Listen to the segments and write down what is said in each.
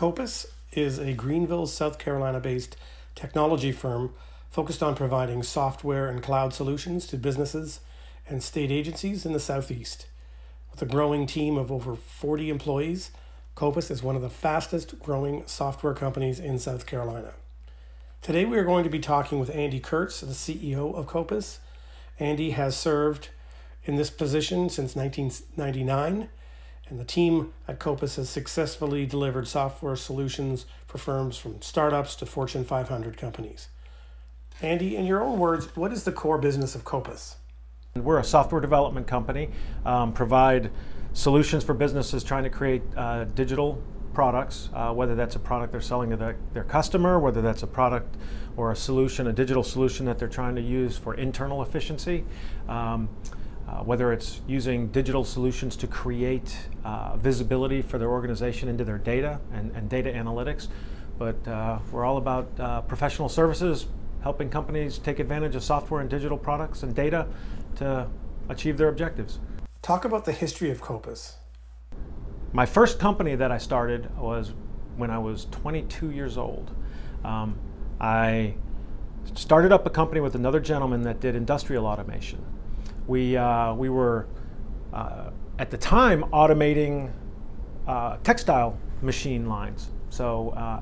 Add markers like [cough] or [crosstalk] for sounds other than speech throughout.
Copus is a Greenville, South Carolina based technology firm focused on providing software and cloud solutions to businesses and state agencies in the Southeast. With a growing team of over 40 employees, Copus is one of the fastest growing software companies in South Carolina. Today we are going to be talking with Andy Kurtz, the CEO of Copus. Andy has served in this position since 1999 and the team at Copus has successfully delivered software solutions for firms from startups to Fortune 500 companies. Andy, in your own words, what is the core business of Copus? We're a software development company, um, provide solutions for businesses trying to create uh, digital products, uh, whether that's a product they're selling to the, their customer, whether that's a product or a solution, a digital solution that they're trying to use for internal efficiency. Um, uh, whether it's using digital solutions to create uh, visibility for their organization into their data and, and data analytics. But uh, we're all about uh, professional services, helping companies take advantage of software and digital products and data to achieve their objectives. Talk about the history of Copus. My first company that I started was when I was 22 years old. Um, I started up a company with another gentleman that did industrial automation we, uh, we were, uh, at the time, automating uh, textile machine lines. So uh,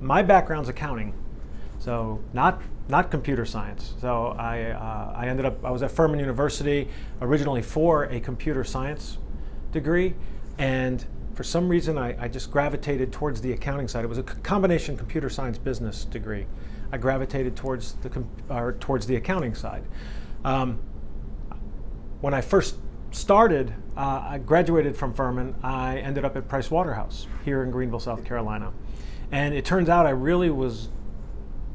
my background's accounting, so not, not computer science. So I, uh, I ended up, I was at Furman University originally for a computer science degree, and for some reason I, I, just gravitated towards the accounting side. It was a combination computer science business degree. I gravitated towards the, or towards the accounting side. Um, when I first started, uh, I graduated from Furman. I ended up at Price Waterhouse here in Greenville, South Carolina, and it turns out I really was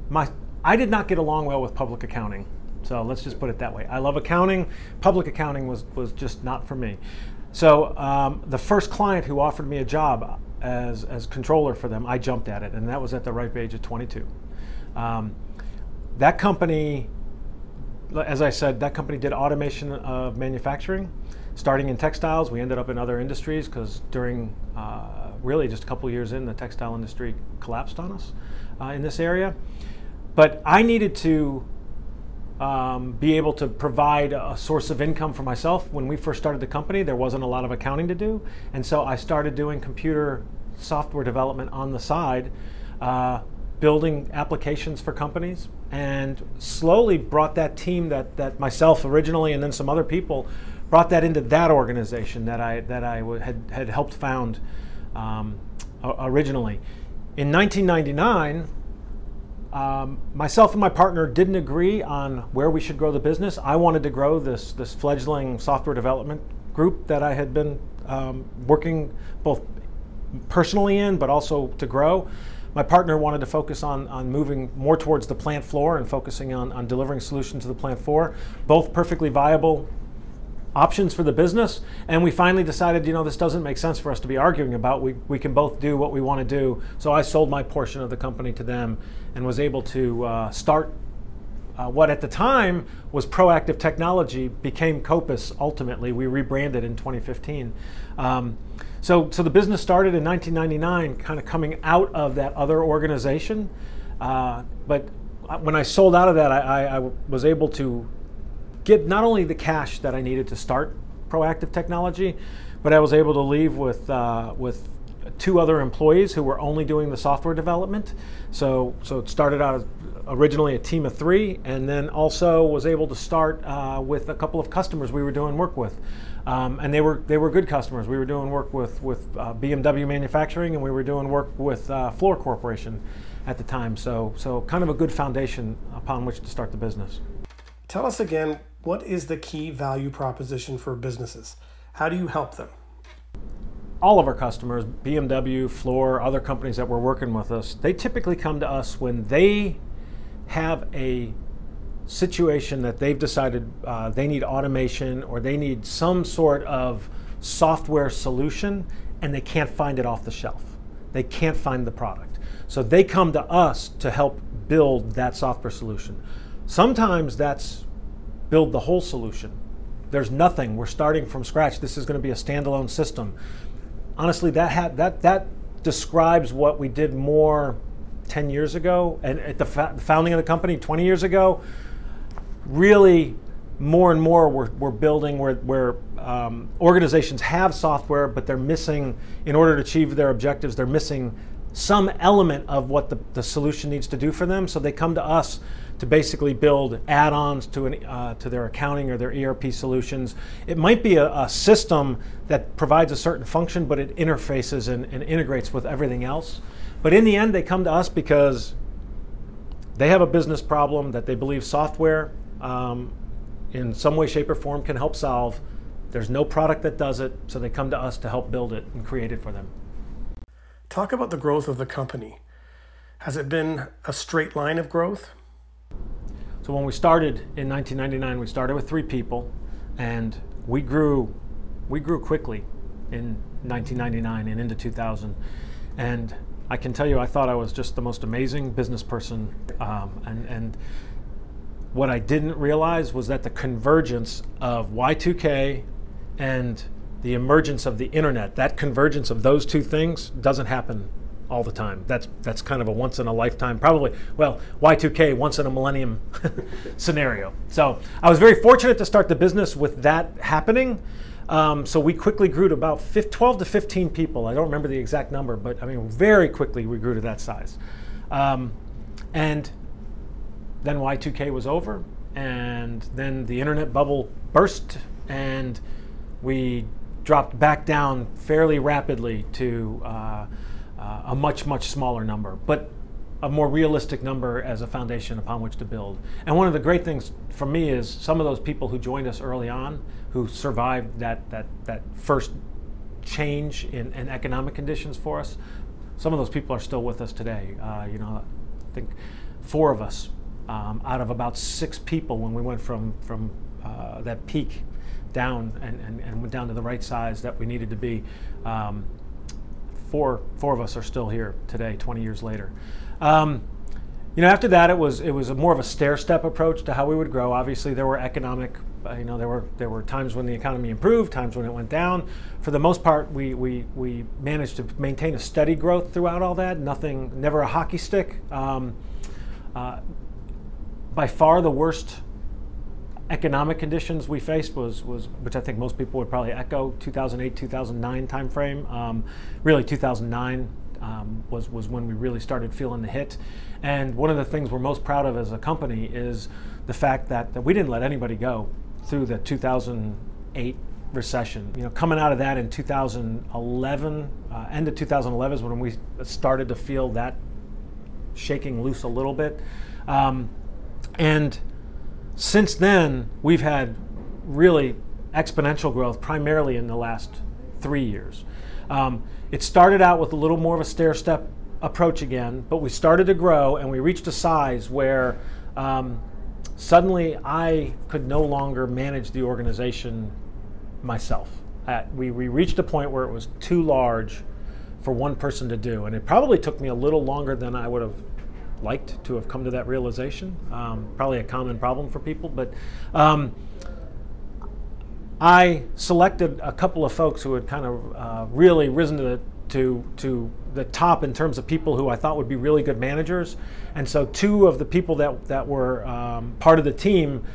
my I did not get along well with public accounting. So let's just put it that way. I love accounting. Public accounting was was just not for me. So um, the first client who offered me a job as as controller for them, I jumped at it, and that was at the ripe age of 22. Um, that company as I said, that company did automation of manufacturing, starting in textiles. We ended up in other industries because during uh, really just a couple years in, the textile industry collapsed on us uh, in this area. But I needed to um, be able to provide a source of income for myself. When we first started the company, there wasn't a lot of accounting to do, and so I started doing computer software development on the side. Uh, building applications for companies and slowly brought that team that, that myself originally and then some other people brought that into that organization that I, that I had, had helped found um, originally. In 1999, um, myself and my partner didn't agree on where we should grow the business. I wanted to grow this, this fledgling software development group that I had been um, working both personally in, but also to grow my partner wanted to focus on, on moving more towards the plant floor and focusing on, on delivering solutions to the plant floor. Both perfectly viable options for the business. And we finally decided, you know, this doesn't make sense for us to be arguing about. We, we can both do what we want to do. So I sold my portion of the company to them and was able to uh, start uh, what at the time was proactive technology became Copus ultimately. We rebranded in 2015. Um, so, so the business started in 1999, kind of coming out of that other organization. Uh, but when I sold out of that, I, I, I, was able to get not only the cash that I needed to start proactive technology, but I was able to leave with uh, with two other employees who were only doing the software development. So, so it started out originally a team of three, and then also was able to start uh, with a couple of customers we were doing work with. Um, and they were they were good customers. We were doing work with with uh, BMW Manufacturing, and we were doing work with uh, Fluor Corporation at the time. So so kind of a good foundation upon which to start the business. Tell us again what is the key value proposition for businesses? How do you help them? all of our customers, BMW, Fluor, other companies that were working with us, they typically come to us when they have a situation that they've decided uh, they need automation or they need some sort of software solution and they can't find it off the shelf. They can't find the product. So they come to us to help build that software solution. Sometimes that's build the whole solution. There's nothing. We're starting from scratch. This is going to be a standalone system. Honestly, that ha- that that describes what we did more 10 years ago and at the fa- founding of the company 20 years ago. Really, more and more we're, we're building where, where um, organizations have software, but they're missing, in order to achieve their objectives, they're missing some element of what the, the solution needs to do for them. So they come to us to basically build add-ons to, an, uh, to their accounting or their ERP solutions. It might be a, a system that provides a certain function, but it interfaces and, and integrates with everything else. But in the end, they come to us because they have a business problem that they believe software um, in some way, shape, or form can help solve. There's no product that does it, so they come to us to help build it and create it for them. Talk about the growth of the company. Has it been a straight line of growth? So when we started in 1999, we started with three people, and we grew, we grew quickly in 1999 and into 2000. And I can tell you, I thought I was just the most amazing business person, um, and and what I didn't realize was that the convergence of Y2K and the emergence of the internet, that convergence of those two things doesn't happen all the time. That's that's kind of a once in a lifetime, probably. Well, Y2K, once in a millennium [laughs] scenario. So I was very fortunate to start the business with that happening. Um, so we quickly grew to about 15, 12 to 15 people. I don't remember the exact number, but I mean, very quickly we grew to that size. Um, and then Y2K was over, and then the internet bubble burst, and we dropped back down fairly rapidly to uh, uh, a much, much smaller number, but a more realistic number as a foundation upon which to build. And one of the great things for me is some of those people who joined us early on, who survived that, that, that first change in, in economic conditions for us, some of those people are still with us today. Uh, you know, I think four of us um, out of about six people when we went from, from uh, that peak down and, and, and went down to the right size that we needed to be. Um, four, four of us are still here today, 20 years later. Um, you know, after that, it was it was more of a stair step approach to how we would grow. Obviously, there were economic, uh, you know, there were there were times when the economy improved, times when it went down. For the most part, we we we managed to maintain a steady growth throughout all that. Nothing, never a hockey stick. Um, uh, by far, the worst economic conditions we faced was, was which I think most people would probably echo 2008 2009 timeframe um, really 2009 um, was, was when we really started feeling the hit. And one of the things we're most proud of as a company is the fact that, that we didn't let anybody go through the 2008 recession. You know, coming out of that in 2011, uh, end of 2011 is when we started to feel that shaking loose a little bit. Um, and since then, we've had really exponential growth, primarily in the last three years. Um, it started out with a little more of a stair step approach again, but we started to grow and we reached a size where um, suddenly I could no longer manage the organization myself. We, we reached a point where it was too large for one person to do, and it probably took me a little longer than I would have liked to have come to that realization. Um, probably a common problem for people, but um, I selected a couple of folks who had kind of uh, really risen to the, to, to the top in terms of people who I thought would be really good managers. And so, two of the people that, that were um, part of the team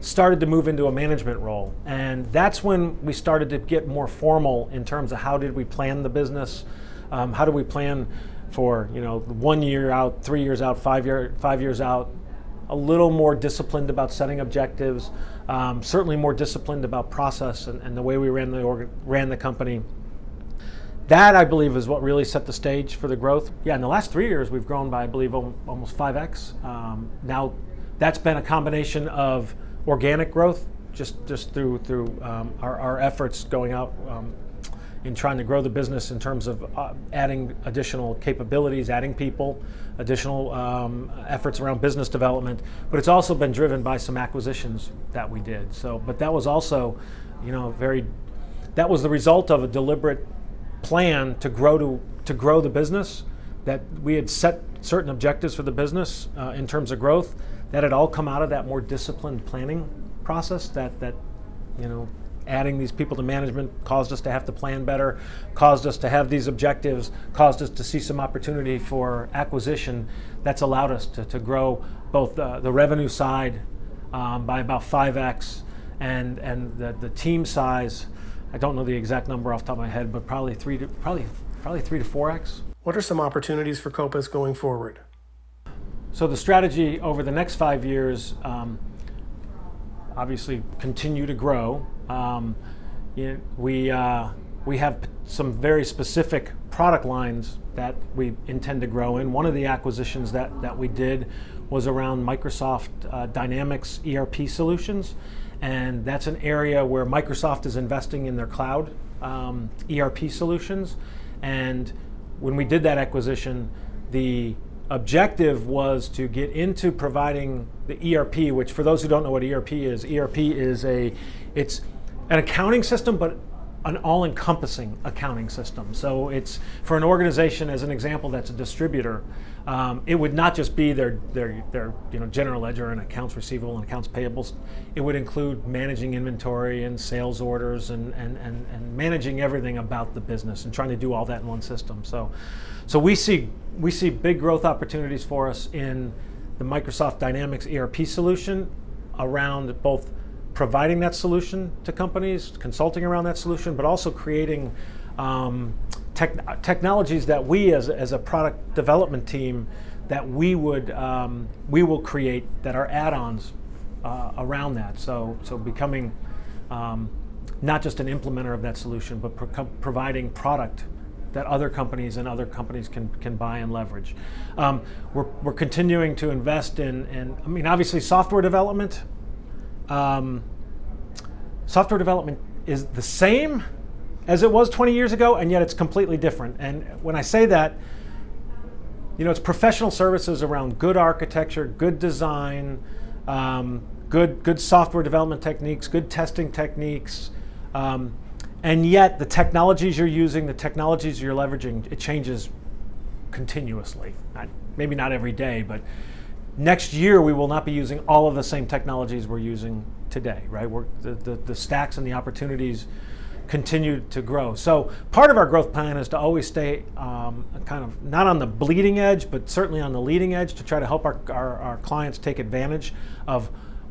started to move into a management role. And that's when we started to get more formal in terms of how did we plan the business, um, how do we plan for you know one year out, three years out, five year five years out, a little more disciplined about setting objectives, um, certainly more disciplined about process and, and the way we ran the org- ran the company. That I believe is what really set the stage for the growth. Yeah, in the last three years we've grown by I believe almost five x. Um, now that's been a combination of organic growth, just just through through um, our, our, efforts going out um, in trying to grow the business in terms of uh, adding additional capabilities, adding people, additional um, efforts around business development. But it's also been driven by some acquisitions that we did. So, but that was also, you know, very. That was the result of a deliberate plan to grow to to grow the business. That we had set certain objectives for the business uh, in terms of growth. That had all come out of that more disciplined planning process that that you know adding these people to management caused us to have to plan better, caused us to have these objectives, caused us to see some opportunity for acquisition. That's allowed us to, to grow both the, the revenue side um, by about 5x and, and the, the team size. I don't know the exact number off the top of my head, but probably three to probably probably three to four x. What are some opportunities for Copus going forward? So the strategy over the next five years, um, obviously, continue to grow. Um, you know, we uh, we have some very specific product lines that we intend to grow in. One of the acquisitions that that we did was around Microsoft uh, Dynamics ERP solutions, and that's an area where Microsoft is investing in their cloud um, ERP solutions. And when we did that acquisition, the objective was to get into providing the ERP, which for those who don't know what ERP is, ERP is a it's an accounting system, but an all-encompassing accounting system. So it's for an organization, as an example, that's a distributor. Um, it would not just be their their their you know general ledger and accounts receivable and accounts payables. It would include managing inventory and sales orders and and, and, and managing everything about the business and trying to do all that in one system. So so we see we see big growth opportunities for us in the Microsoft Dynamics ERP solution around both providing that solution to companies, consulting around that solution, but also creating um, tech, technologies that we as, as a product development team that we would um, we will create that are add-ons uh, around that. So so becoming um, not just an implementer of that solution, but pro- providing product that other companies and other companies can, can buy and leverage. Um, we're, we're continuing to invest in, in, I mean, obviously, software development. Um, software development is the same as it was 20 years ago, and yet it's completely different. And when I say that, you know, it's professional services around good architecture, good design, um, good good software development techniques, good testing techniques, um, and yet the technologies you're using, the technologies you're leveraging, it changes continuously. Not, maybe not every day, but next year we will not be using all of the same technologies we're using today, right? We're, the, the, the stacks and the opportunities continue to grow. So part of our growth plan is to always stay um, kind of not on the bleeding edge, but certainly on the leading edge to try to help our, our, our clients take advantage of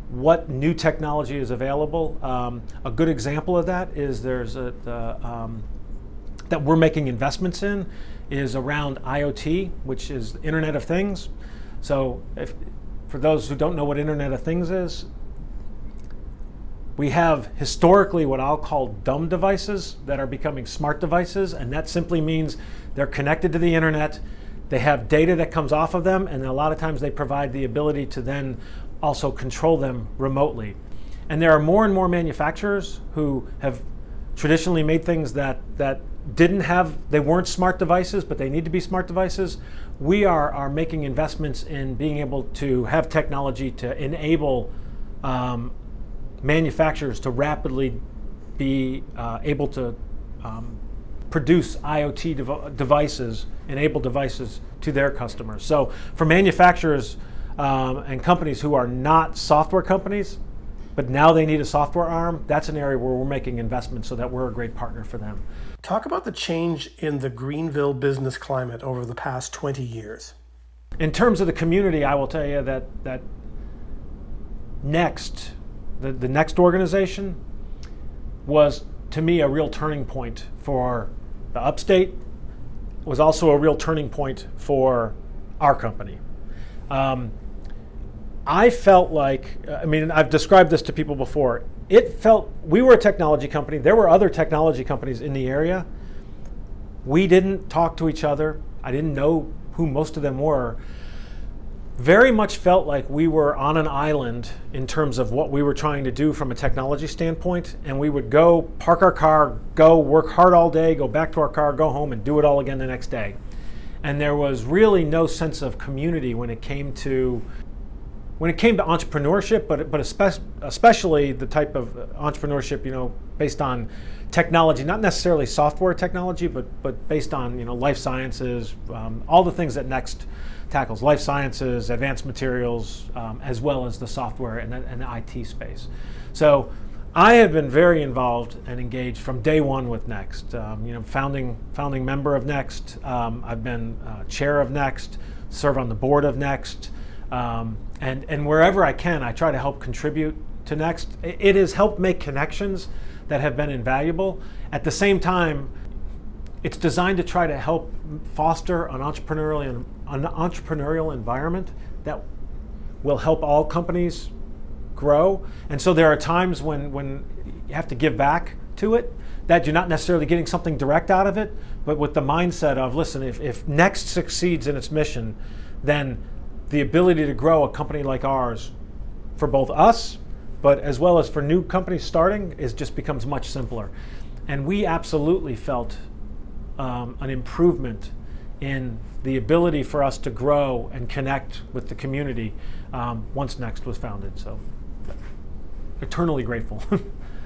what new technology is available. Um, a good example of that is there's a, the, um, that we're making investments in is around IoT, which is Internet of Things. So, if, for those who don't know what Internet of Things is, we have historically what I'll call dumb devices that are becoming smart devices, and that simply means they're connected to the internet. They have data that comes off of them, and a lot of times they provide the ability to then also control them remotely. And there are more and more manufacturers who have traditionally made things that, that didn't have, they weren't smart devices, but they need to be smart devices. We are, are making investments in being able to have technology to enable um, manufacturers to rapidly be uh, able to um, produce IoT dev- devices, enable devices to their customers. So for manufacturers, um, and companies who are not software companies, but now they need a software arm, that's an area where we're making investments so that we're a great partner for them. Talk about the change in the Greenville business climate over the past 20 years. In terms of the community, I will tell you that, that next, the, the next organization was to me a real turning point for the upstate, was also a real turning point for our company. Um, I felt like, I mean, I've described this to people before. It felt, we were a technology company. There were other technology companies in the area. We didn't talk to each other. I didn't know who most of them were. Very much felt like we were on an island in terms of what we were trying to do from a technology standpoint. And we would go park our car, go work hard all day, go back to our car, go home, and do it all again the next day. And there was really no sense of community when it came to when it came to entrepreneurship, but but especially the type of entrepreneurship, you know, based on technology, not necessarily software technology, but but based on you know life sciences, um, all the things that Next tackles: life sciences, advanced materials, um, as well as the software and the, and the IT space. So I have been very involved and engaged from day one with Next. Um, you know, founding founding member of Next. Um, I've been uh, chair of Next, serve on the board of Next, um, and and wherever I can, I try to help contribute to Next. It has helped make connections that have been invaluable. At the same time, it's designed to try to help foster an entrepreneurial an entrepreneurial environment that will help all companies grow. And so there are times when, when you have to give back to it that you're not necessarily getting something direct out of it, but with the mindset of listen, if, if Next succeeds in its mission, then the ability to grow a company like ours for both us, but as well as for new companies starting, is just becomes much simpler. And we absolutely felt um, an improvement in the ability for us to grow and connect with the community um, once Next was founded. So eternally grateful. [laughs]